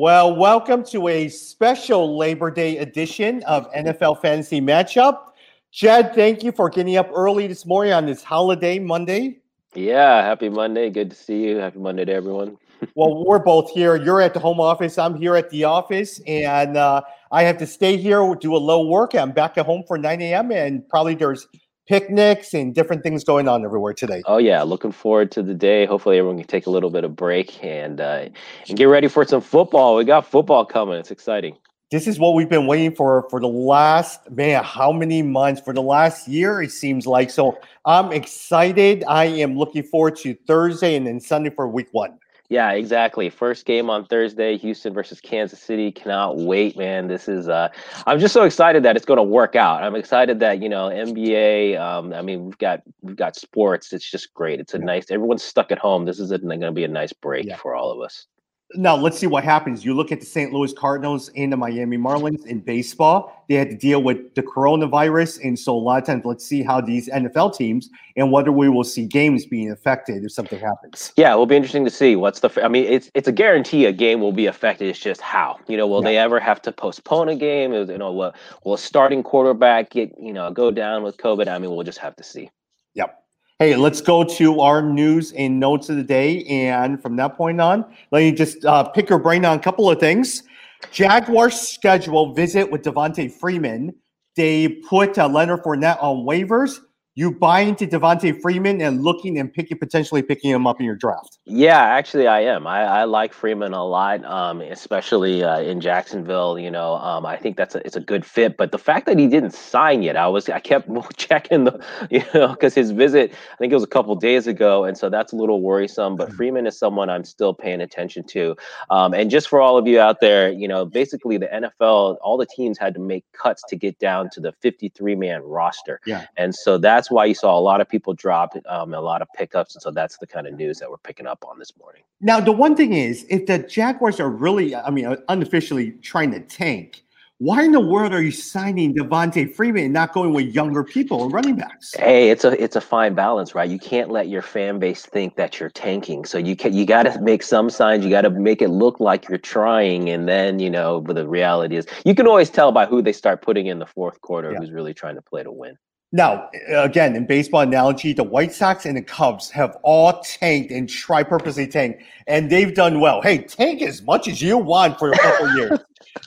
Well, welcome to a special Labor Day edition of NFL Fantasy Matchup. Jed, thank you for getting up early this morning on this holiday Monday. Yeah, happy Monday. Good to see you. Happy Monday to everyone. well, we're both here. You're at the home office. I'm here at the office, and uh, I have to stay here, do a low work. I'm back at home for 9 a.m. and probably there's picnics and different things going on everywhere today. Oh yeah, looking forward to the day. Hopefully everyone can take a little bit of break and uh, and get ready for some football. We got football coming. It's exciting. This is what we've been waiting for for the last man, how many months? For the last year, it seems like. So I'm excited. I am looking forward to Thursday and then Sunday for week one. Yeah, exactly. First game on Thursday, Houston versus Kansas City. Cannot wait, man. This is uh I'm just so excited that it's going to work out. I'm excited that, you know, NBA um I mean, we've got we've got sports. It's just great. It's a nice everyone's stuck at home. This is going to be a nice break yeah. for all of us now let's see what happens. You look at the St. Louis Cardinals and the Miami Marlins in baseball. They had to deal with the coronavirus, and so a lot of times, let's see how these NFL teams and whether we will see games being affected if something happens. Yeah, it will be interesting to see what's the. I mean, it's it's a guarantee a game will be affected. It's just how. You know, will yeah. they ever have to postpone a game? You know, will, will a starting quarterback get you know go down with COVID? I mean, we'll just have to see. Yep. Hey, let's go to our news and notes of the day. And from that point on, let me just uh, pick your brain on a couple of things. Jaguars schedule visit with Devonta Freeman. They put uh, Leonard Fournette on waivers you buy into Devonta Freeman and looking and picking potentially picking him up in your draft? Yeah, actually, I am. I, I like Freeman a lot, um, especially uh, in Jacksonville. You know, um, I think that's a, it's a good fit. But the fact that he didn't sign yet, I was I kept checking the, you know, because his visit I think it was a couple days ago, and so that's a little worrisome. But mm-hmm. Freeman is someone I'm still paying attention to. Um, and just for all of you out there, you know, basically the NFL, all the teams had to make cuts to get down to the 53 man roster. Yeah, and so that's why you saw a lot of people drop, um, a lot of pickups, and so that's the kind of news that we're picking up on this morning. Now, the one thing is, if the Jaguars are really, I mean, unofficially trying to tank, why in the world are you signing Devonta Freeman and not going with younger people and running backs? Hey, it's a it's a fine balance, right? You can't let your fan base think that you're tanking. So you can you got to make some signs. You got to make it look like you're trying, and then you know. But the reality is, you can always tell by who they start putting in the fourth quarter yeah. who's really trying to play to win. Now, again, in baseball analogy, the White Sox and the Cubs have all tanked and try purposely tanked, and they've done well. Hey, tank as much as you want for a couple years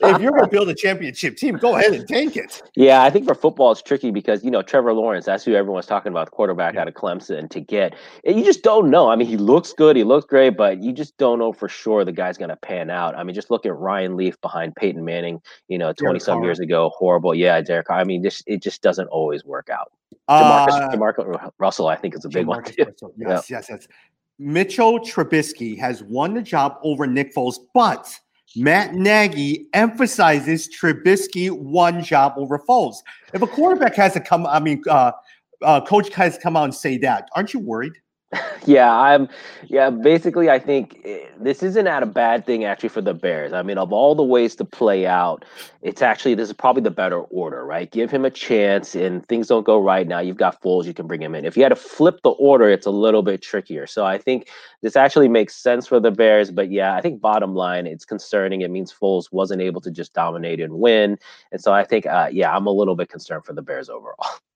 if you're going to build a championship team, go ahead and tank it. Yeah, I think for football it's tricky because you know Trevor Lawrence, that's who everyone's talking about, quarterback out of Clemson to get. You just don't know. I mean, he looks good, he looks great, but you just don't know for sure the guy's going to pan out. I mean, just look at Ryan Leaf behind Peyton Manning, you know, twenty some years ago, horrible. Yeah, Derek. I mean, this it just doesn't always work out. Jamarcus, uh, Russell, I think, is a big one too. Russell, yes, yeah. yes, yes. Mitchell Trubisky has won the job over Nick Foles, but Matt Nagy emphasizes Trubisky won job over Foles. If a quarterback has to come, I mean, uh, uh, coach has to come out and say that, aren't you worried? yeah, I'm. Yeah, basically, I think eh, this isn't at a bad thing actually for the Bears. I mean, of all the ways to play out, it's actually this is probably the better order, right? Give him a chance, and things don't go right now. You've got Foles, you can bring him in. If you had to flip the order, it's a little bit trickier. So I think this actually makes sense for the Bears. But yeah, I think bottom line, it's concerning. It means Foles wasn't able to just dominate and win, and so I think, uh, yeah, I'm a little bit concerned for the Bears overall.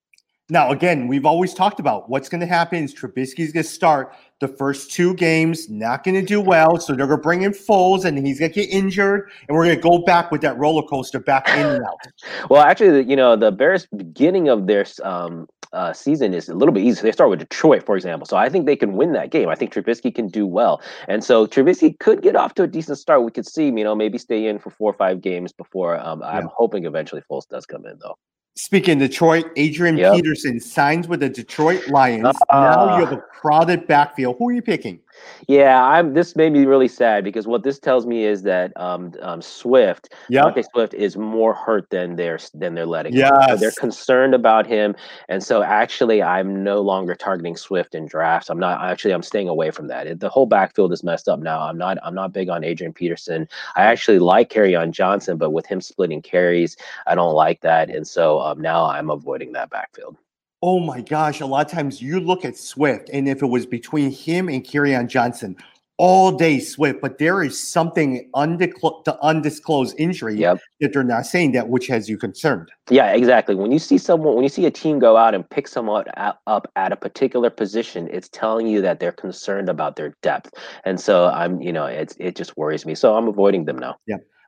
Now, again, we've always talked about what's going to happen is Trubisky's going to start the first two games, not going to do well. So they're going to bring in Foles and he's going to get injured. And we're going to go back with that roller coaster back in and out. well, actually, you know, the Bears' beginning of their um, uh, season is a little bit easier. They start with Detroit, for example. So I think they can win that game. I think Trubisky can do well. And so Trubisky could get off to a decent start. We could see, you know, maybe stay in for four or five games before. Um, yeah. I'm hoping eventually Foles does come in, though. Speaking Detroit, Adrian yep. Peterson signs with the Detroit Lions. Uh, now you have a crowded backfield. Who are you picking? Yeah, I'm. This made me really sad because what this tells me is that um, um Swift, yeah, Swift is more hurt than they're than they're letting. Yeah, so they're concerned about him, and so actually, I'm no longer targeting Swift in drafts. I'm not actually. I'm staying away from that. It, the whole backfield is messed up now. I'm not. I'm not big on Adrian Peterson. I actually like on Johnson, but with him splitting carries, I don't like that, and so um, now I'm avoiding that backfield. Oh my gosh, a lot of times you look at Swift, and if it was between him and Kerryon Johnson, all day Swift, but there is something undisclosed, undisclosed injury Yep. that they're not saying that, which has you concerned. Yeah, exactly. When you see someone, when you see a team go out and pick someone up at a particular position, it's telling you that they're concerned about their depth. And so I'm, you know, it's it just worries me. So I'm avoiding them now.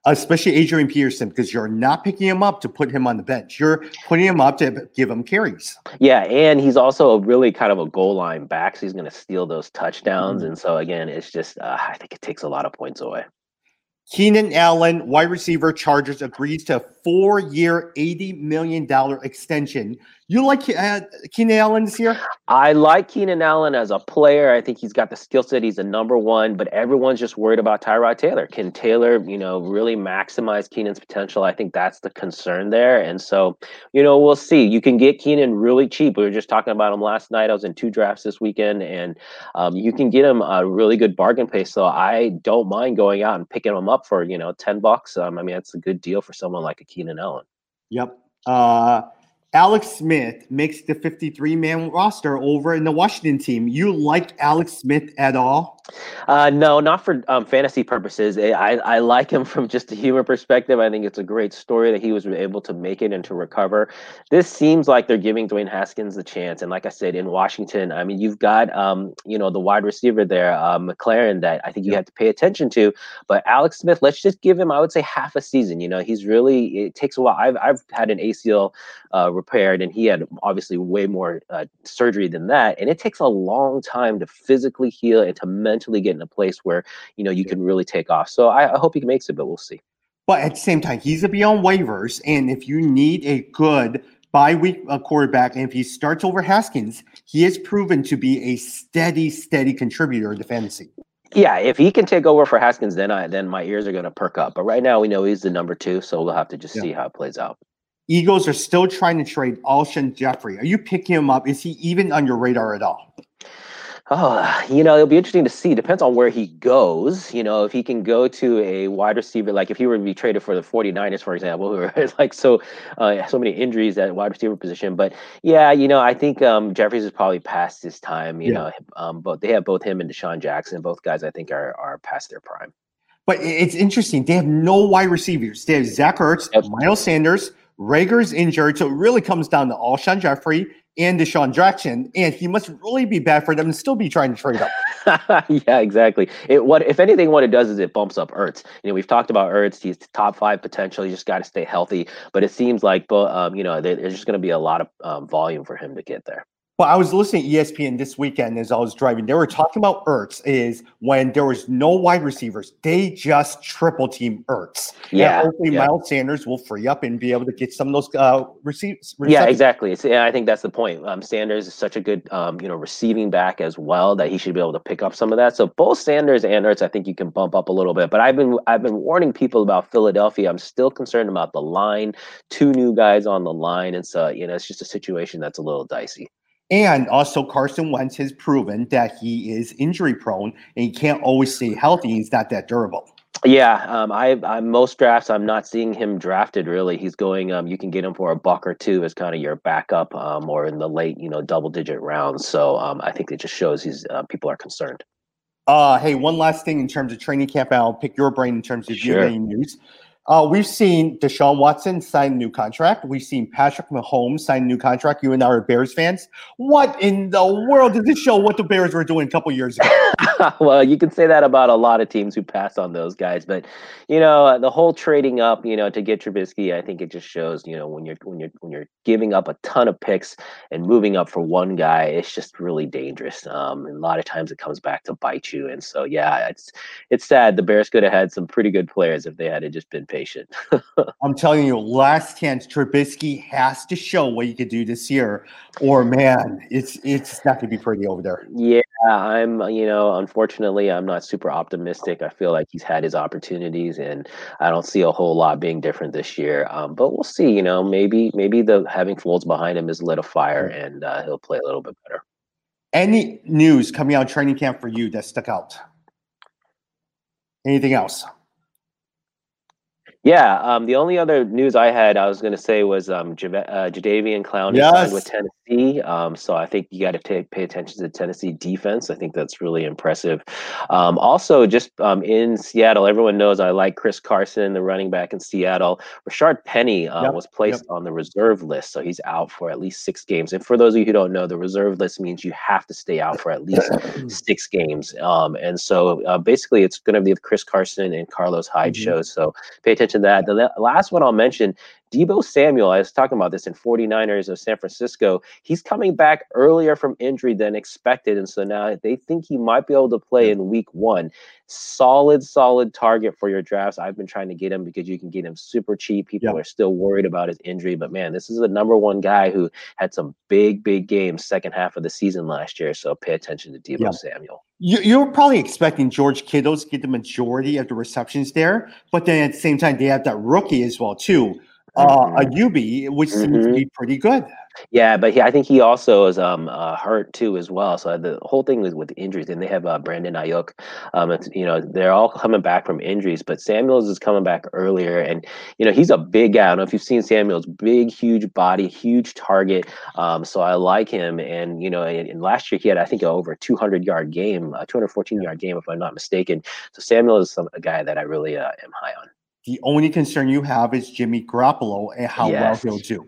Especially Adrian Peterson, because you're not picking him up to put him on the bench. You're putting him up to give him carries. Yeah, and he's also a really kind of a goal line back, so he's going to steal those touchdowns. Mhm. And so again, it's just uh, I think it takes a lot of points away. Keenan Allen, wide receiver, Chargers agrees to a four-year, eighty million dollar extension. You like uh, Keenan Allen this year? I like Keenan Allen as a player. I think he's got the skill set. He's a number one, but everyone's just worried about Tyrod Taylor. Can Taylor, you know, really maximize Keenan's potential? I think that's the concern there. And so, you know, we'll see. You can get Keenan really cheap. We were just talking about him last night. I was in two drafts this weekend, and um, you can get him a really good bargain pace. So I don't mind going out and picking him up for, you know, 10 bucks. Um, I mean, that's a good deal for someone like a Keenan Allen. Yep. Uh, Alex Smith makes the 53 man roster over in the Washington team. You like Alex Smith at all? Uh, no, not for um, fantasy purposes. I, I I like him from just a human perspective. I think it's a great story that he was able to make it and to recover. This seems like they're giving Dwayne Haskins the chance. And like I said, in Washington, I mean, you've got um, you know, the wide receiver there, uh, McLaurin, that I think you have to pay attention to. But Alex Smith, let's just give him, I would say, half a season. You know, he's really. It takes a while. I've I've had an ACL uh, repaired, and he had obviously way more uh, surgery than that. And it takes a long time to physically heal and to mentally get in a place where you know you can really take off. So I, I hope he makes it, but we'll see. But at the same time, he's to be on waivers. And if you need a good bye week uh, quarterback, and if he starts over Haskins, he has proven to be a steady, steady contributor to fantasy. Yeah, if he can take over for Haskins, then I then my ears are going to perk up. But right now, we know he's the number two, so we'll have to just Yeah. see how it plays out. Eagles are still trying to trade Alshon Jeffery. Are you picking him up? Is he even on your radar at all? Oh, you know, it'll be interesting to see. Depends on where he goes. You know, if he can go to a wide receiver, like if he were to be traded for the 49ers, for example, who are like so uh, so many injuries at wide receiver position. But yeah, you know, I think um, Jeffries is probably past his time. You Yeah. know, um, but they have both him and DeSean Jackson. Both guys, I think, are are past their prime. But it's interesting. They have no wide receivers. They have Zach Ertz, Yep. Miles Sanders, Reagor's injured. So it really comes down to Alshon Jeffery and DeSean Jackson. And he must really be bad for them to still be trying to trade up. yeah, exactly. It what if anything, what it does is it bumps up Ertz. You know, we've talked about Ertz. He's top five potential. He just got to stay healthy. But it seems like, um, you know, there's just going to be a lot of um, volume for him to get there. But I was listening to ESPN this weekend as I was driving. They were talking about Ertz is when there was no wide receivers, they just triple team Ertz. And Yeah, hopefully yeah. Miles Sanders will free up and be able to get some of those uh, receipts. Yeah, exactly. It's, yeah, I think that's the point. Um, Sanders is such a good, um, you know, receiving back as well that he should be able to pick up some of that. So both Sanders and Ertz, I think you can bump up a little bit. But I've been I've been warning people about Philadelphia. I'm still concerned about the line. Two new guys on the line, and so you know, it's just a situation that's a little dicey. And also, Carson Wentz has proven that he is injury prone and he can't always stay healthy. He's not that durable. Yeah, um, I, I most drafts I'm not seeing him drafted. Really, he's going. Um, you can get him for a buck or two as kind of your backup, um, or in the late, you know, double digit rounds. So um, I think it just shows he's uh, people are concerned. Uh, hey, one last thing in terms of training camp, I'll pick your brain in terms of Sure. you news. Uh, we've seen Deshaun Watson sign a new contract. We've seen Patrick Mahomes sign a new contract. You and I are Bears fans. What in the world does this show what the Bears were doing a couple years ago? well, you can say that about a lot of teams who pass on those guys, but you know uh, the whole trading up, you know, to get Trubisky, I think it just shows, you know, when you're when you're when you're giving up a ton of picks and moving up for one guy, it's just really dangerous. Um, and a lot of times it comes back to bite you, and so yeah, it's it's sad. The Bears could have had some pretty good players if they had just been patient. I'm telling you, last chance Trubisky has to show what he could do this year, or man, it's it's not going to be pretty over there. Yeah, I'm, you know, unfortunately, I'm not super optimistic. I feel like he's had his opportunities, and I don't see a whole lot being different this year. Um, but we'll see. You know, maybe maybe the having Foles behind him has lit a fire, and uh, he'll play a little bit better. Any news coming out of training camp for you that stuck out? Anything else? Yeah, um, the only other news I had, I was going to say, was um, J- uh, Jadeveon Clowney yes. signed with Tennessee. Um, so I think you got to pay attention to the Tennessee defense. I think that's really impressive. Um, also, just um, in Seattle, everyone knows I like Chris Carson, the running back in Seattle. Rashaad Penny uh, yep. was placed yep. on the reserve list, so he's out for at least six games. And for those of you who don't know, the reserve list means you have to stay out for at least six games. Um, and so uh, basically, it's going to be the Chris Carson and Carlos Hyde mm-hmm. shows. So pay attention that. The last one I'll mention Deebo Samuel, I was talking about this in 49ers of San Francisco. He's coming back earlier from injury than expected. And so now they think he might be able to play in week one. Solid, solid target for your drafts. I've been trying to get him because you can get him super cheap. People are still worried about his injury. But man, this is the number one guy who had some big, big games second half of the season last year. So pay attention to Deebo Samuel. You, are probably expecting George Kittle to get the majority of the receptions there, but then at the same time, they have that rookie as well too uh, a UB, which seems mm-hmm. to be pretty good. Yeah, but he, I think he also is um, uh, hurt too as well. So the whole thing is with injuries, and they have uh, Brandon Aiyuk. Um, you know, they're all coming back from injuries, but Samuels is coming back earlier, and you know he's a big guy. I don't know if you've seen Samuels, big, huge body, huge target. Um, so I like him, and you know, and, and last year he had I think over 200 yard game, a 214 yard game if I'm not mistaken. So Samuel is some, a guy that I really uh, am high on. The only concern you have is Jimmy Garoppolo and how yes. well he'll do.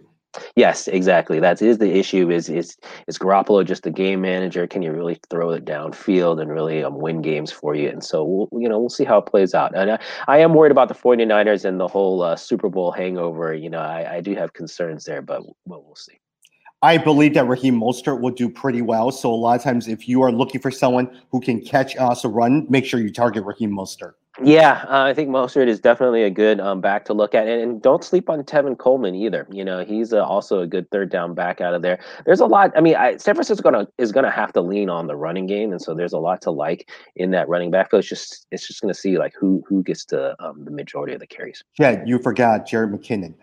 Yes, exactly. That is the issue. Is is is Garoppolo just the game manager? Can you really throw it downfield and really um, win games for you? And so we'll, you know we'll see how it plays out. And I, I am worried about the 49ers and the whole uh, Super Bowl hangover. You know, I, I do have concerns there, but well, we'll see. I believe that Raheem Mostert will do pretty well. So a lot of times, if you are looking for someone who can catch us a run, make sure you target Raheem Mostert. Yeah, uh, I think Mostert is definitely a good um, back to look at, and, and, don't sleep on Tevin Coleman either. You know, he's uh, also a good third down back out of there. There's a lot. I mean, I, San Francisco gonna, is going to have to lean on the running game, and so there's a lot to like in that running back. But it's just it's just going to see like who who gets to um, the majority of the carries. Yeah, you forgot Jerick McKinnon.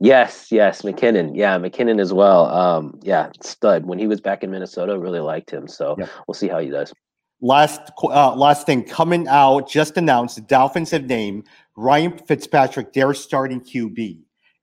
Yes, yes, McKinnon. Yeah, McKinnon as well. Um, yeah, stud. When he was back in Minnesota, really liked him. So yeah. we'll see how he does. Last uh, last thing coming out, just announced the Dolphins have named Ryan Fitzpatrick their starting QB.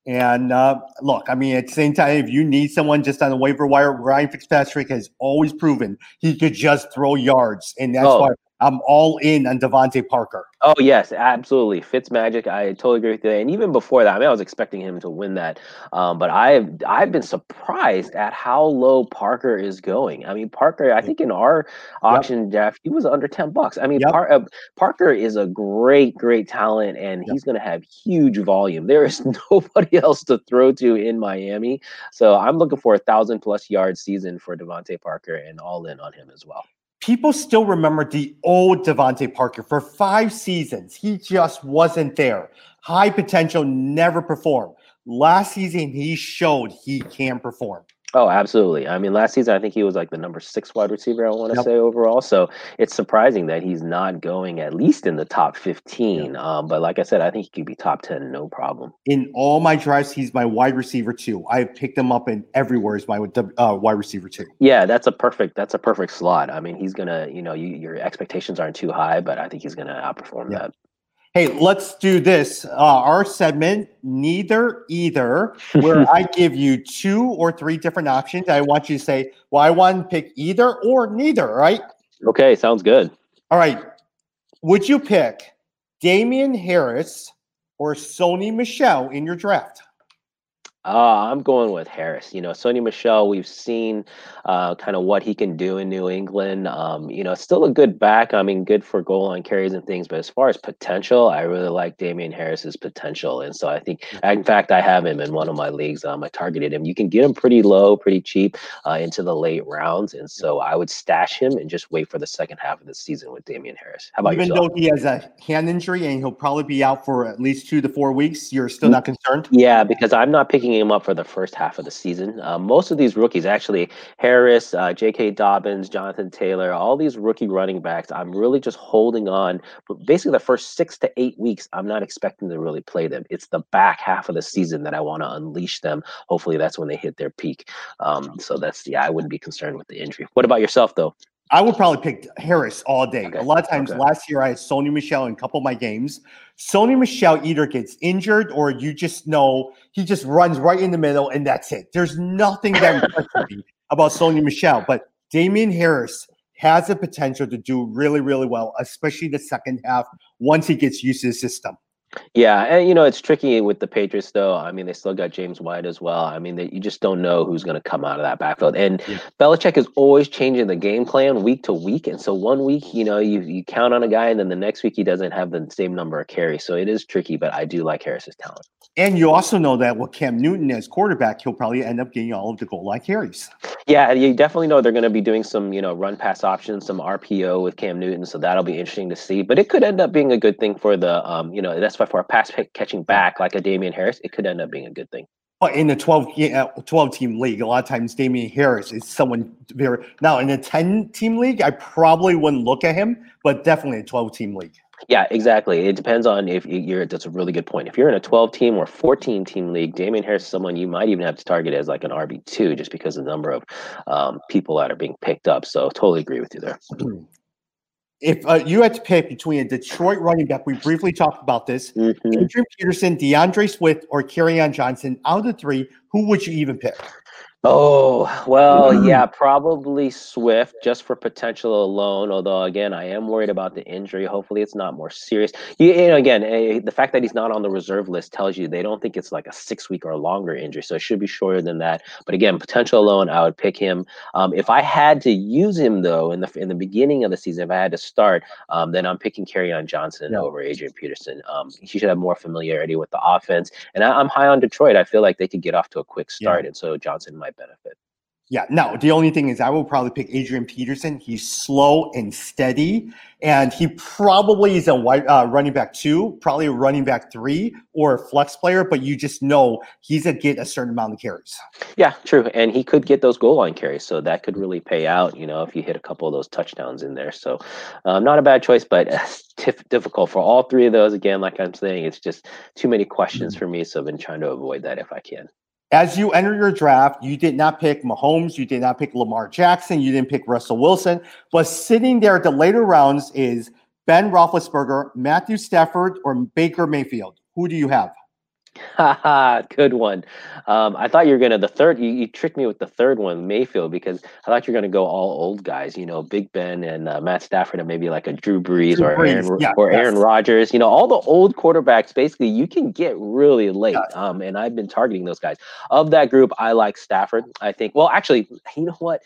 And uh, look, I mean, at the same time, if you need someone just on the waiver wire, Ryan Fitzpatrick has always proven he could just throw yards, and that's oh. why I'm all in on DeVante Parker. Oh yes, absolutely. Fitz magic. I totally agree with you. And even before that, I mean, I was expecting him to win that, um, but I've I've been surprised at how low Parker is going. I mean, Parker. I think in our auction yep. draft, he was under ten bucks. I mean, yep. Par- uh, Parker is a great, great talent, and yep. he's going to have huge volume. There is nobody else to throw to in Miami, so I'm looking for a thousand plus yard season for DeVante Parker, and all in on him as well people still remember the old DeVante Parker for five seasons. He just wasn't there. High potential, never performed. Last season, he showed he can perform. Oh, absolutely. I mean, last season I think he was like the number six wide receiver. I want to yep. say overall. So it's surprising that he's not going at least in the top fifteen. Yep. Um, but like I said, I think he could be top ten, no problem. In all my drafts, he's my wide receiver too. I picked him up in everywhere as my uh, wide receiver too. Yeah, that's a perfect. That's a perfect slot. I mean, he's gonna. You know, you, your expectations aren't too high, but I think he's gonna outperform yep. that. Hey, let's do this. Uh, our segment, neither either, where I give you two or three different options. I want you to say, well, I want to pick either or neither, right? Okay, sounds good. All right. Would you pick Damien Harris or Sony Michel in your draft? Uh, I'm going with Harris. You know, Sony Michel, we've seen uh, kind of what he can do in New England. Um, you know, still a good back. I mean, good for goal line carries and things. But as far as potential, I really like Damien Harris's potential. And so I think, in fact, I have him in one of my leagues. Um, I targeted him. You can get him pretty low, pretty cheap uh, into the late rounds. And so I would stash him and just wait for the second half of the season with Damien Harris. How about Even yourself? though he has a hand injury and he'll probably be out for at least two to four weeks, you're still not concerned? Yeah, because I'm not picking him up for the first half of the season. Uh, most of these rookies, actually, Harris, uh, J.K. Dobbins, Jonathan Taylor, all these rookie running backs, I'm really just holding on. But Basically, the first six to eight weeks, I'm not expecting to really play them. It's the back half of the season that I want to unleash them. Hopefully, that's when they hit their peak. Um, so that's yeah, I wouldn't be concerned with the injury. What about yourself, though? I would probably pick Harris all day. Okay, A lot of times okay. last year I had Sony Michel in a couple of my games. Sony Michel either gets injured or you just know he just runs right in the middle and that's it. There's nothing that impresses me about Sony Michel, but Damien Harris has the potential to do really, really well, especially the second half once he gets used to the system. Yeah, and you know it's tricky with the Patriots, though. I mean, they still got James White as well. I mean, they, you just don't know who's going to come out of that backfield. And Yeah. Belichick is always changing the game plan week to week. And so one week, you know, you you count on a guy, and then the next week he doesn't have the same number of carries. So it is tricky, but I do like Harris's talent. And you also know that with Cam Newton as quarterback, he'll probably end up getting all of the goal line carries. Yeah, you definitely know they're going to be doing some, you know, run pass options, some RPO with Cam Newton. So that'll be interesting to see. But it could end up being a good thing for the, um, you know, that's why for a pass pick catching back like a Damien Harris, it could end up being a good thing. But in the 12, ga- uh, 12 team league, a lot of times Damien Harris is someone very now in a 10 team league, I probably wouldn't look at him, but definitely a 12 team league. Yeah, exactly. It depends on if you- you're. That's a really good point. If you're in a 12 team or 14 team league, Damien Harris is someone you might even have to target as like an RB two, just because of the number of um, people that are being picked up. So totally agree with you there. If uh, you had to pick between a Detroit running back, we briefly talked about this, Mhm. Adrian Peterson, D'Andre Swift, or on Johnson, out of the three, who would you even pick? Oh, well, yeah, probably Swift just for potential alone. Although, again, I am worried about the injury. Hopefully, it's not more serious. You, you know, again, eh, the fact that he's not on the reserve list tells you they don't think it's like a six week or longer injury. So it should be shorter than that. But again, potential alone, I would pick him. Um, if I had to use him, though, in the in the beginning of the season, if I had to start, um, then I'm picking on Johnson Yeah. over Adrian Peterson. Um, he should have more familiarity with the offense. And I, I'm high on Detroit. I feel like they could get off to a quick Yeah. start. And so Johnson might benefit. Yeah, no, the only thing is I will probably pick Adrian Peterson. He's slow and steady, and he probably is a wide, uh, running back two, probably a running back three or a flex player, but you just know he's going to get a certain amount of carries. Yeah, true. And he could get those goal line carries. So that could really pay out, you know, if you hit a couple of those touchdowns in there. So um, not a bad choice, but tif- difficult for all three of those. Again, like I'm saying, it's just too many questions for me. So I've been trying to avoid that if I can. As you enter your draft, you did not pick Mahomes, you did not pick Lamar Jackson, you didn't pick Russell Wilson, but sitting there at the later rounds is Ben Roethlisberger, Matthew Stafford, or Baker Mayfield. Who do you have? Good one. Um, I thought you were gonna the third. You, you tricked me with the third one, Mayfield, because I thought you were gonna go all old guys. You know, Big Ben and uh, Matt Stafford, and maybe like a Drew Brees Drew or Brees, Aaron yeah, or yes. Aaron Rodgers. You know, all the old quarterbacks. Basically, you can get really late. Um, and I've been targeting those guys. Of that group, I like Stafford. I think. Well, actually, you know what?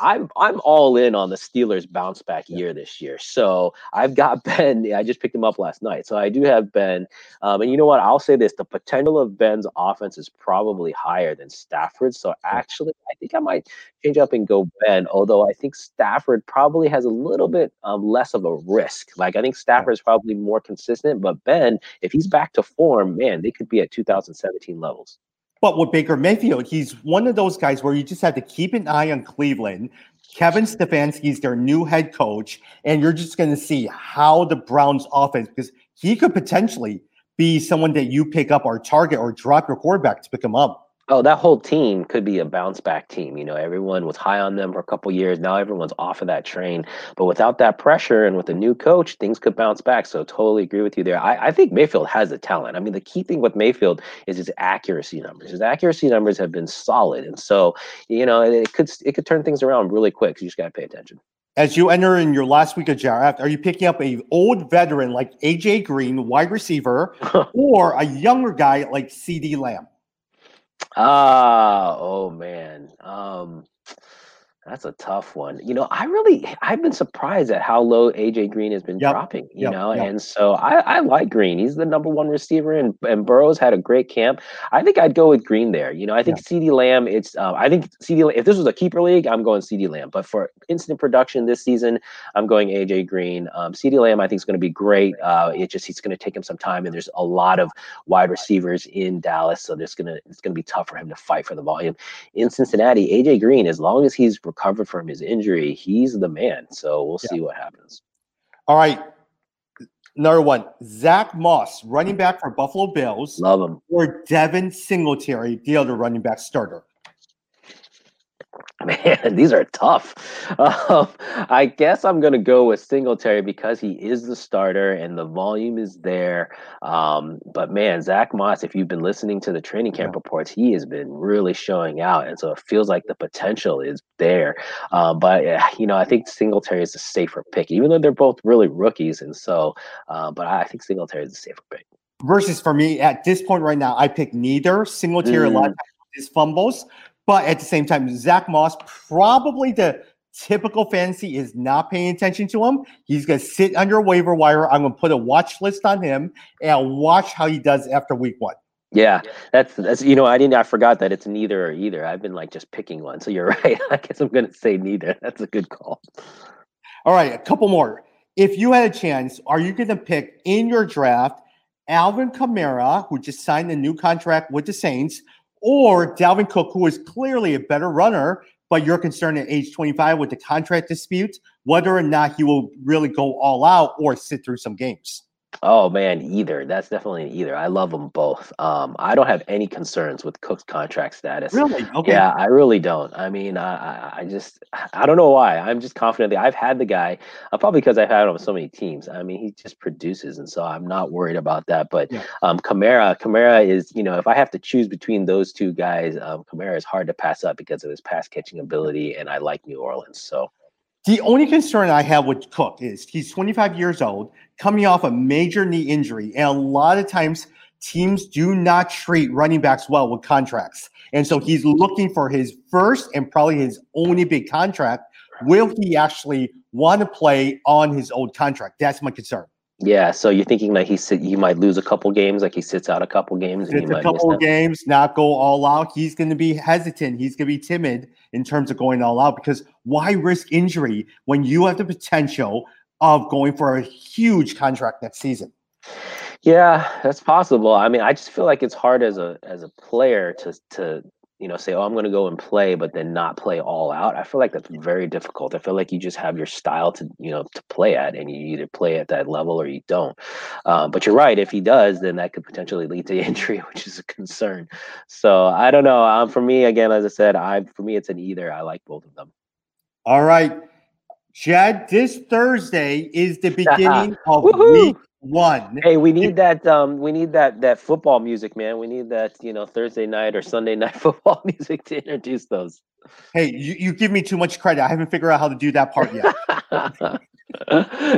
I'm I'm all in on the Steelers bounce back year this year. So I've got Ben. I just picked him up last night. So I do have Ben. Um, and you know what? I'll say this: the potential of Ben's offense is probably higher than Stafford's. So actually, I think I might change up and go Ben. Although I think Stafford probably has a little bit um, less of a risk. Like I think Stafford is probably more consistent, but Ben, if he's back to form, man, they could be at 2017 levels. But with Baker Mayfield, he's one of those guys where you just have to keep an eye on Cleveland. Kevin Stefanski is their new head coach, and you're just going to see how the Browns offense, because he could potentially be someone that you pick up or target or drop your quarterback to pick him up. Oh, that whole team could be a bounce back team. You know, everyone was high on them for a couple years. Now everyone's off of that train. But without that pressure and with a new coach, things could bounce back. So totally agree with you there. I, I think Mayfield has the talent. I mean, the key thing with Mayfield is his accuracy numbers. His accuracy numbers have been solid, and so you know it, it could it could turn things around really quick. So you just got to pay attention. As you enter in your last week of draft, are you picking up a old veteran like AJ Green, wide receiver, or a younger guy like CeeDee Lamb? Ah, oh man. Um that's a tough one. You know, I really I've been surprised at how low AJ Green has been Yep, dropping, you yep, know, yep. and so I, I like Green. He's the number one receiver and, and Burrow's had a great camp. I think I'd go with Green there. You know, I think CeeDee Lamb, it's uh, I think CD if this was a keeper league, I'm going CeeDee Lamb. But for instant production this season, I'm going AJ Green. Um, CeeDee Lamb, I think is going to be great. Uh, it just he's going to take him some time, and there's a lot of wide receivers in Dallas, so there's gonna it's gonna be tough for him to fight for the volume. In Cincinnati, AJ Green, as long as he's recovered from his injury, he's the man. So we'll see what happens. All right. Another one. Zach Moss, running back for Buffalo Bills, Love him. or Devin Singletary, the other running back starter. Man, these are tough. Um, I guess I'm going to go with Singletary because he is the starter and the volume is there. Um, but man, Zach Moss, if you've been listening to the training camp reports, he has been really showing out. And so it feels like the potential is there. Um, but, you know, I think Singletary is a safer pick, even though they're both really rookies. And so, uh, but I think Singletary is a safer pick. Versus for me at this point right now, I pick neither Singletary mm. a lot his fumbles, but at the same time, Zach Moss probably the typical fantasy is not paying attention to him. He's going to sit under waiver wire. I'm going to put a watch list on him and watch how he does after week one. Yeah, that's that's you know I didn't I forgot that it's neither or either. I've been like just picking one. So you're right. I guess I'm going to say neither. That's a good call. All right, a couple more. If you had a chance, are you going to pick in your draft Alvin Kamara, who just signed a new contract with the Saints, or Dalvin Cook, who is clearly a better runner, but you're concerned at age 25 with the contract dispute, whether or not he will really go all out or sit through some games. Oh man, either. That's definitely an either. I love them both. Um, I don't have any concerns with Cook's contract status. Really? Okay. Yeah, I really don't. I mean, I, I just, I don't know why. I'm just confident that I've had the guy, uh, probably because I've had him on so many teams. I mean, he just produces, and so I'm not worried about that. But yeah. um, Kamara, Kamara is, you know, if I have to choose between those two guys, um, Kamara is hard to pass up because of his pass catching ability, and I like New Orleans. So. The only concern I have with Cook is he's 25 years old, coming off a major knee injury. And a lot of times, teams do not treat running backs well with contracts. And so he's looking for his first and probably his only big contract. Will he actually want to play on his old contract? That's my concern. Yeah, so you're thinking that he sit, he might lose a couple games, like he sits out a couple games. And a couple games, not go all out. He's going to be hesitant. He's going to be timid in terms of going all out because why risk injury when you have the potential of going for a huge contract next season? Yeah, that's possible. I mean, I just feel like it's hard as a as a player to to you know, say, oh, I'm going to go and play, but then not play all out. I feel like that's very difficult. I feel like you just have your style to, you know, to play at, and you either play at that level or you don't. Um, but you're right. If he does, then that could potentially lead to injury, which is a concern. So I don't know. Um, for me, again, as I said, I for me it's an either. I like both of them. All right, Chad. This Thursday is the beginning of week one. Hey, we need that. Um, we need that that football music, man. We need that. You know, Thursday night or Sunday night football music to introduce those. Hey, you, you give me too much credit. I haven't figured out how to do that part yet.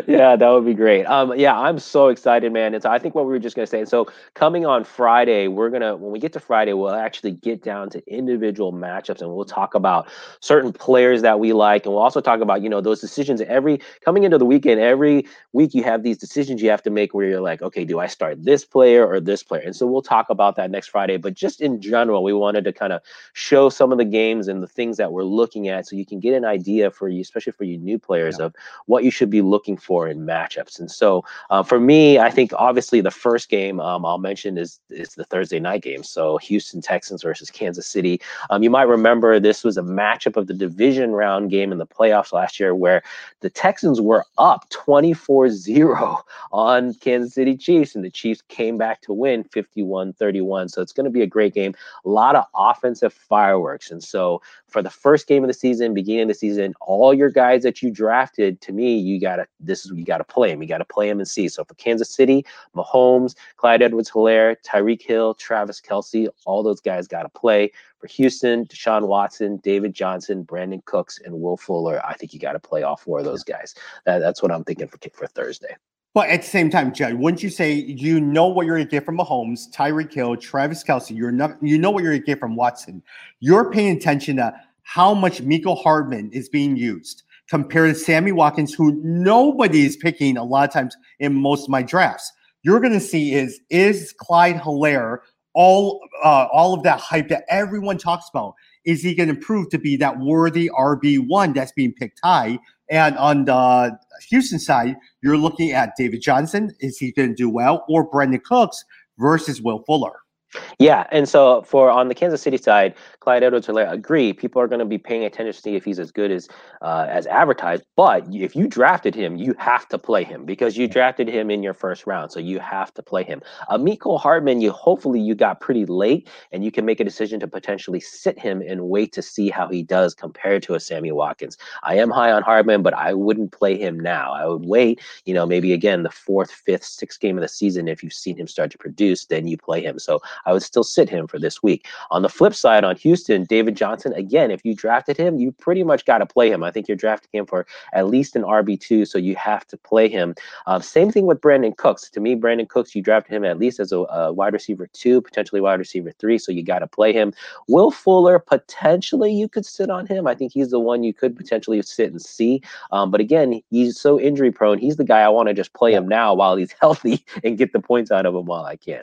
yeah, that would be great. Um, yeah, I'm so excited, man. And so I think what we were just gonna say. And So coming on Friday, we're gonna when we get to Friday, we'll actually get down to individual matchups and we'll talk about certain players that we like, and we'll also talk about you know those decisions. Every coming into the weekend, every week you have these decisions you have to make where you're like, okay, do I start this player or this player? And so we'll talk about that next Friday. But just in general, we wanted to kind of show some of the games and the things that we're looking at, so you can get an idea for you, especially for you new players, yeah. of what you should should be looking for in matchups. And so uh, for me, I think obviously the first game um, I'll mention is is the Thursday night game. So Houston Texans versus Kansas City. Um, you might remember this was a matchup of the division round game in the playoffs last year where the Texans were up 24-0 on Kansas City Chiefs and the Chiefs came back to win 51-31. So it's going to be a great game. A lot of offensive fireworks. And so for the first game of the season, beginning of the season, all your guys that you drafted, to me, you gotta this is you gotta play him. You gotta play him and see. So for Kansas City, Mahomes, Clyde Edwards-Helaire, Tyreek Hill, Travis Kelce, all those guys gotta play. For Houston, Deshaun Watson, David Johnson, Brandin Cooks, and Will Fuller, I think you gotta play all four of those guys. That, that's what I'm thinking for for Thursday. But at the same time, Jed, wouldn't you say you know what you're going to get from Mahomes, Tyreek Hill, Travis Kelce? You're not, you know what you're going to get from Watson. You're paying attention to how much Mecole Hardman is being used compared to Sammy Watkins, who nobody is picking a lot of times in most of my drafts. You're going to see is is Clyde Helaire all uh, all of that hype that everyone talks about? Is he going to prove to be that worthy RB one that's being picked high? And on the Houston side, you're looking at David Johnson. Is he going to do well, or Brandin Cooks versus Will Fuller? Yeah, and so for on the Kansas City side, Clyde Edwards-Helaire, agree. People are going to be paying attention to see if he's as good as uh, as advertised. But if you drafted him, you have to play him because you drafted him in your first round, so you have to play him. Mecole Hardman, you hopefully you got pretty late, and you can make a decision to potentially sit him and wait to see how he does compared to a Sammy Watkins. I am high on Hardman, but I wouldn't play him now. I would wait. You know, maybe again the fourth, fifth, sixth game of the season. If you've seen him start to produce, then you play him. So I would still sit him for this week. On the flip side, on Houston, David Johnson, again, if you drafted him, you pretty much got to play him. I think you're drafting him for at least an RB2, so you have to play him. Uh, same thing with Brandin Cooks. To me, Brandin Cooks, you drafted him at least as a, a wide receiver two, potentially wide receiver three, so you got to play him. Will Fuller, potentially you could sit on him. I think he's the one you could potentially sit and see. Um, but again, he's so injury prone. He's the guy I want to just play him now while he's healthy and get the points out of him while I can.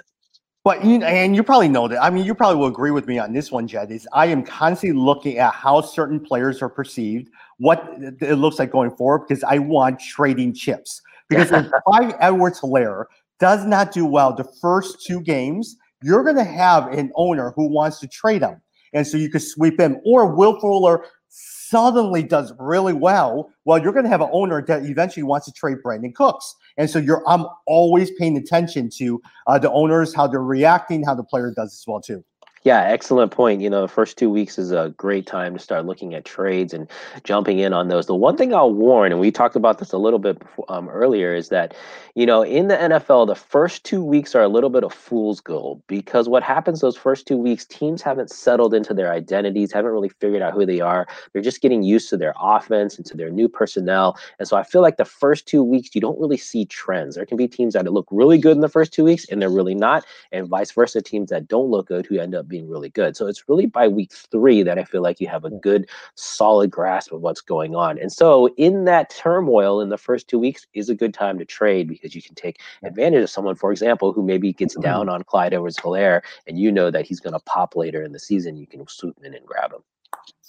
But you and you probably know that. I mean, you probably will agree with me on this one, Jed. Is I am constantly looking at how certain players are perceived, what it looks like going forward, because I want trading chips. Because if Clyde Edwards-Helaire does not do well the first two games, you're going to have an owner who wants to trade him, and so you could sweep him. Or Will Fuller suddenly does really well, well, you're going to have an owner that eventually wants to trade Brandin Cooks. And so you're I'm always paying attention to uh, the owners, how they're reacting, how the player does as well too. Yeah, excellent point. You know, the first two weeks is a great time to start looking at trades and jumping in on those. The one thing I'll warn, and we talked about this a little bit before, um, earlier, is that, you know, in the NFL, the first two weeks are a little bit of fool's gold because what happens those first two weeks, teams haven't settled into their identities, haven't really figured out who they are. They're just getting used to their offense and to their new personnel. And so I feel like the first two weeks, you don't really see trends. There can be teams that look really good in the first two weeks and they're really not, and vice versa, teams that don't look good who end up being really good. So it's really by week three that I feel like you have a good, solid grasp of what's going on. And so in that turmoil in the first two weeks is a good time to trade because you can take advantage of someone, for example, who maybe gets mm-hmm. down on Clyde Edwards-Helaire and you know that he's going to pop later in the season. You can swoop in and grab him.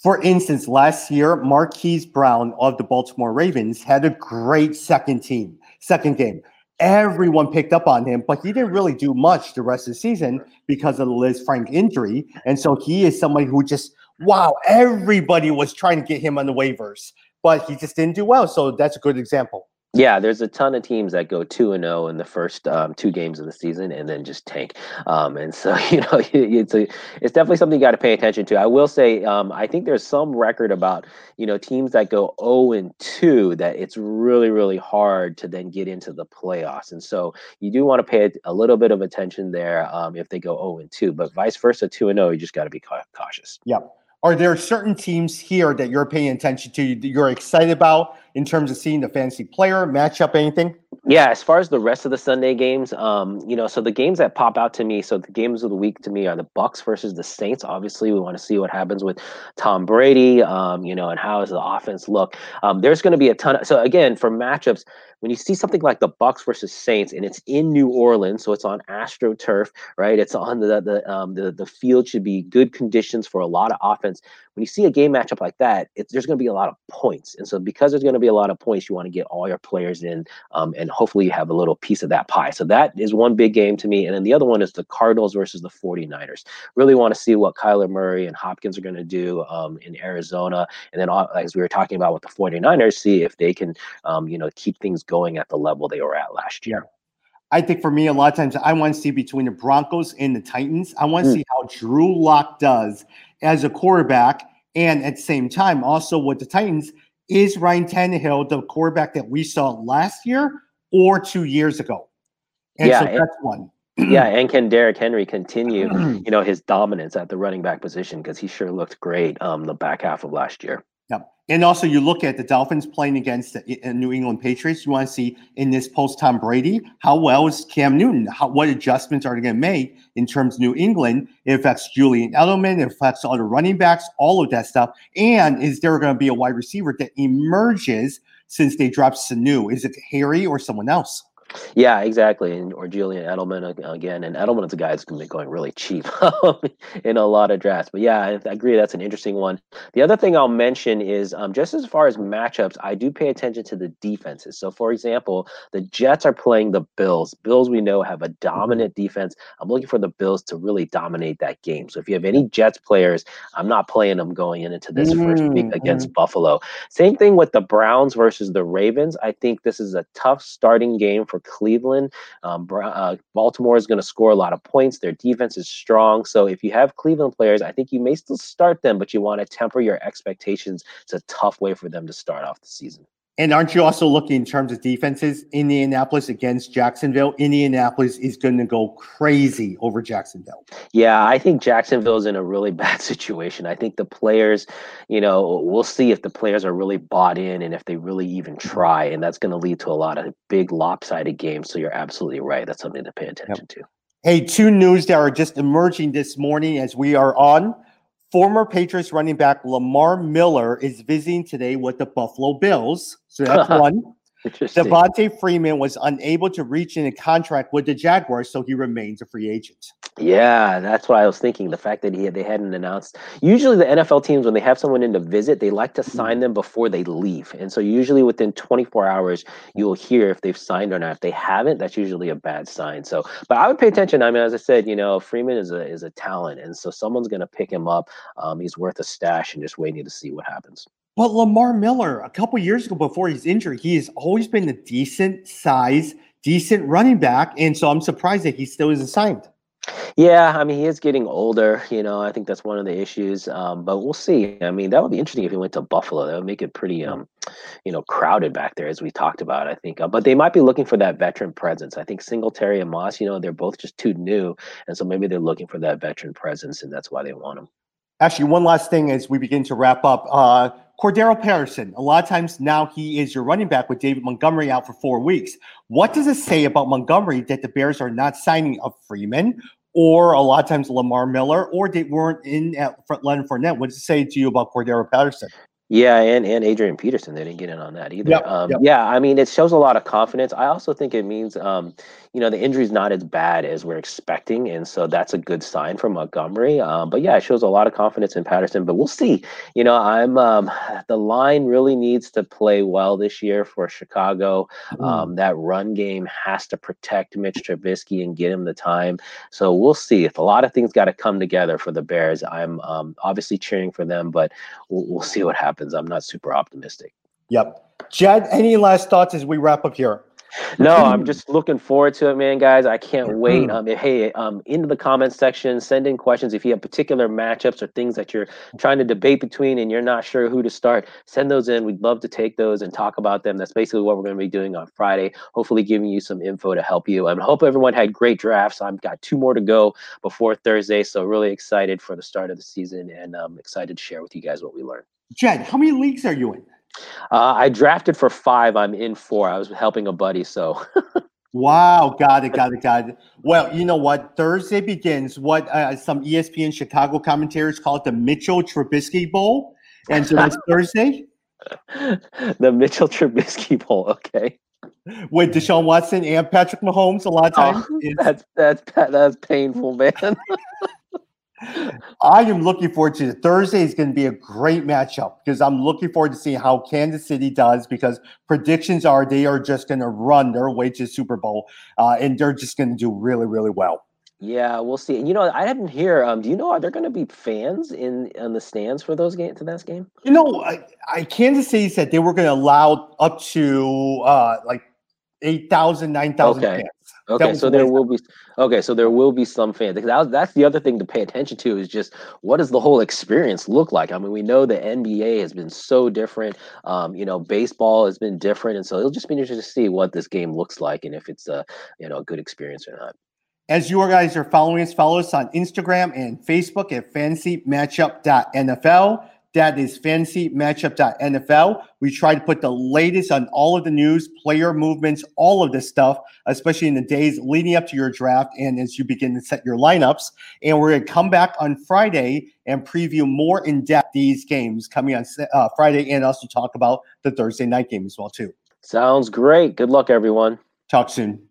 For instance, last year, Marquise Brown of the Baltimore Ravens had a great second team, second game everyone picked up on him, but he didn't really do much the rest of the season because of the Lisfranc injury. And so he is somebody who just, wow, everybody was trying to get him on the waivers, but he just didn't do well. So that's a good example. Yeah, there's a ton of teams that go two and zero oh in the first um, two games of the season and then just tank. Um, and so you know it's a it's definitely something you got to pay attention to. I will say um, I think there's some record about you know teams that go zero and two that it's really really hard to then get into the playoffs. And so you do want to pay a little bit of attention there um, if they go zero and two, but vice versa two and zero you just got to be cautious. Yep. Are there certain teams here that you're paying attention to, that you're excited about in terms of seeing the fantasy player matchup, anything? Yeah, as far as the rest of the Sunday games, um, you know, so the games that pop out to me, so the games of the week to me are the Bucs versus the Saints. Obviously, we want to see what happens with Tom Brady, um, you know, and how does the offense look. Um, there's going to be a ton of so again for matchups when you see something like the Bucs versus Saints and it's in New Orleans, so it's on AstroTurf, right? It's on the the um, the the field should be good conditions for a lot of offense. When you see a game matchup like that, there's going to be a lot of points, and so because there's going to be a lot of points, you want to get all your players in, um, and hopefully you have a little piece of that pie. So that is one big game to me, and then the other one is the Cardinals versus the 49ers. Really want to see what Kyler Murray and Hopkins are going to do um, in Arizona, and then uh, as we were talking about with the 49ers, see if they can, um, you know, keep things going at the level they were at last year. I think for me, a lot of times I want to see between the Broncos and the Titans. I want to mm. see how Drew Lock does as a quarterback. And at the same time, also with the Titans, is Ryan Tannehill the quarterback that we saw last year or two years ago? And yeah, so that's and, one. yeah, and can Derrick Henry continue, you know, his dominance at the running back position because he sure looked great um the back half of last year. And also, you look at the Dolphins playing against the uh, New England Patriots. You want to see in this post Tom Brady how well is Cam Newton? How, what adjustments are they going to make in terms of New England? It affects Julian Edelman. It affects other running backs. All of that stuff. And is there going to be a wide receiver that emerges since they dropped Sanu? Is it Harry or someone else? Yeah, exactly. And or Julian Edelman again. And Edelman is a guy that's going to be going really cheap in a lot of drafts. But yeah, I, agree. That's an interesting one. The other thing I'll mention is um, just as far as matchups, I do pay attention to the defenses. So, for example, the Jets are playing the Bills. Bills, we know, have a mm-hmm. dominant defense. I'm looking for the Bills to really dominate that game. So, if you have any Jets players, I'm not playing them going into this mm-hmm. first week mm-hmm. against Buffalo. Same thing with the Browns versus the Ravens. I think this is a tough starting game for Cleveland. Um, uh, Baltimore is going to score a lot of points. Their defense is strong. So if you have Cleveland players, I think you may still start them, but you want to temper your expectations. It's a tough way for them to start off the season. And aren't you also looking in terms of defenses? Indianapolis against Jacksonville. Indianapolis is going to go crazy over Jacksonville. Yeah, I think Jacksonville is in a really bad situation. I think the players, you know, we'll see if the players are really bought in and if they really even try. And that's going to lead to a lot of big lopsided games. So you're absolutely right. That's something to pay attention yep. to. Hey, two news that are just emerging this morning as we are on. Former Patriots running back Lamar Miller is visiting today with the Buffalo Bills. So that's one. Devonta Freeman was unable to reach in a contract with the Jaguars, so he remains a free agent. Yeah, that's what I was thinking. The fact that he they hadn't announced. Usually, the NFL teams when they have someone in to visit, they like to sign them before they leave, and so usually within 24 hours, you'll hear if they've signed or not. If they haven't, that's usually a bad sign. So, but I would pay attention. I mean, as I said, you know, Freeman is a is a talent, and so someone's going to pick him up. Um, he's worth a stash, and just waiting to see what happens. But Lamar Miller, a couple years ago before he's injured, he has always been a decent size, decent running back. And so I'm surprised that he still isn't signed. Yeah, I mean, he is getting older. You know, I think that's one of the issues. Um, but we'll see. I mean, that would be interesting if he went to Buffalo. That would make it pretty, um, you know, crowded back there, as we talked about. I think, uh, but they might be looking for that veteran presence. I think Singletary and Moss, you know, they're both just too new, and so maybe they're looking for that veteran presence, and that's why they want him. Actually, one last thing as we begin to wrap up. Uh, Cordarrelle Patterson, a lot of times now he is your running back with David Montgomery out for four weeks. What does it say about Montgomery that the Bears are not signing a Freeman or a lot of times Lamar Miller or they weren't in at Leonard Fournette? What does it say to you about Cordarrelle Patterson? Yeah, and, and Adrian Peterson, they didn't get in on that either. Yep, um, yep. Yeah, I mean, it shows a lot of confidence. I also think it means, um, you know, the injury's not as bad as we're expecting. And so that's a good sign for Montgomery. Um, but yeah, it shows a lot of confidence in Patterson. But we'll see. You know, I'm um, the line really needs to play well this year for Chicago. Mm. Um, that run game has to protect Mitch Trubisky and get him the time. So we'll see. If a lot of things got to come together for the Bears, I'm um, obviously cheering for them, but we'll, we'll see what happens happens. I'm not super optimistic. Yep. Jed, any last thoughts as we wrap up here? No, I'm just looking forward to it, man, guys. I can't wait. Um, hey, um, into the comments section, send in questions if you have particular matchups or things that you're trying to debate between and you're not sure who to start. Send those in. We'd love to take those and talk about them. That's basically what we're going to be doing on Friday. Hopefully, giving you some info to help you. I hope everyone had great drafts. I've got two more to go before Thursday, so really excited for the start of the season and um, excited to share with you guys what we learned. Jed, how many leagues are you in? Uh, I drafted for five. I'm in four. I was helping a buddy, so. wow, got it, got it, got it. Well, you know what? Thursday begins what uh, some ESPN Chicago commentators call it the Mitchell Trubisky Bowl, and so that's Thursday. the Mitchell Trubisky Bowl. Okay. With Deshaun Watson and Patrick Mahomes, a lot of oh, times. Oh, that's that's that's painful, man. I am looking forward to it. Thursday is going to be a great matchup because I'm looking forward to seeing how Kansas City does because predictions are they are just going to run their way to Super Bowl uh, and they're just going to do really, really well. Yeah, we'll see. You know, I didn't hear. Um, do you know are there going to be fans in in the stands for those game to this game? You know, I, I Kansas City said they were going to allow up to uh, like 8,000, 9,000 okay. fans. Okay, so there will be okay, so there will be some fans because that that's the other thing to pay attention to is just what does the whole experience look like? I mean, we know the NBA has been so different. Um, you know, baseball has been different, and so it'll just be interesting to see what this game looks like and if it's a you know a good experience or not. As you guys are following us, follow us on Instagram and Facebook at fantasymatchup.nfl. That is fantasymatchup.nfl. We try to put the latest on all of the news, player movements, all of this stuff, especially in the days leading up to your draft and as you begin to set your lineups. And we're going to come back on Friday and preview more in depth these games coming on uh, Friday and also talk about the Thursday night game as well too. Sounds great. Good luck, everyone. Talk soon.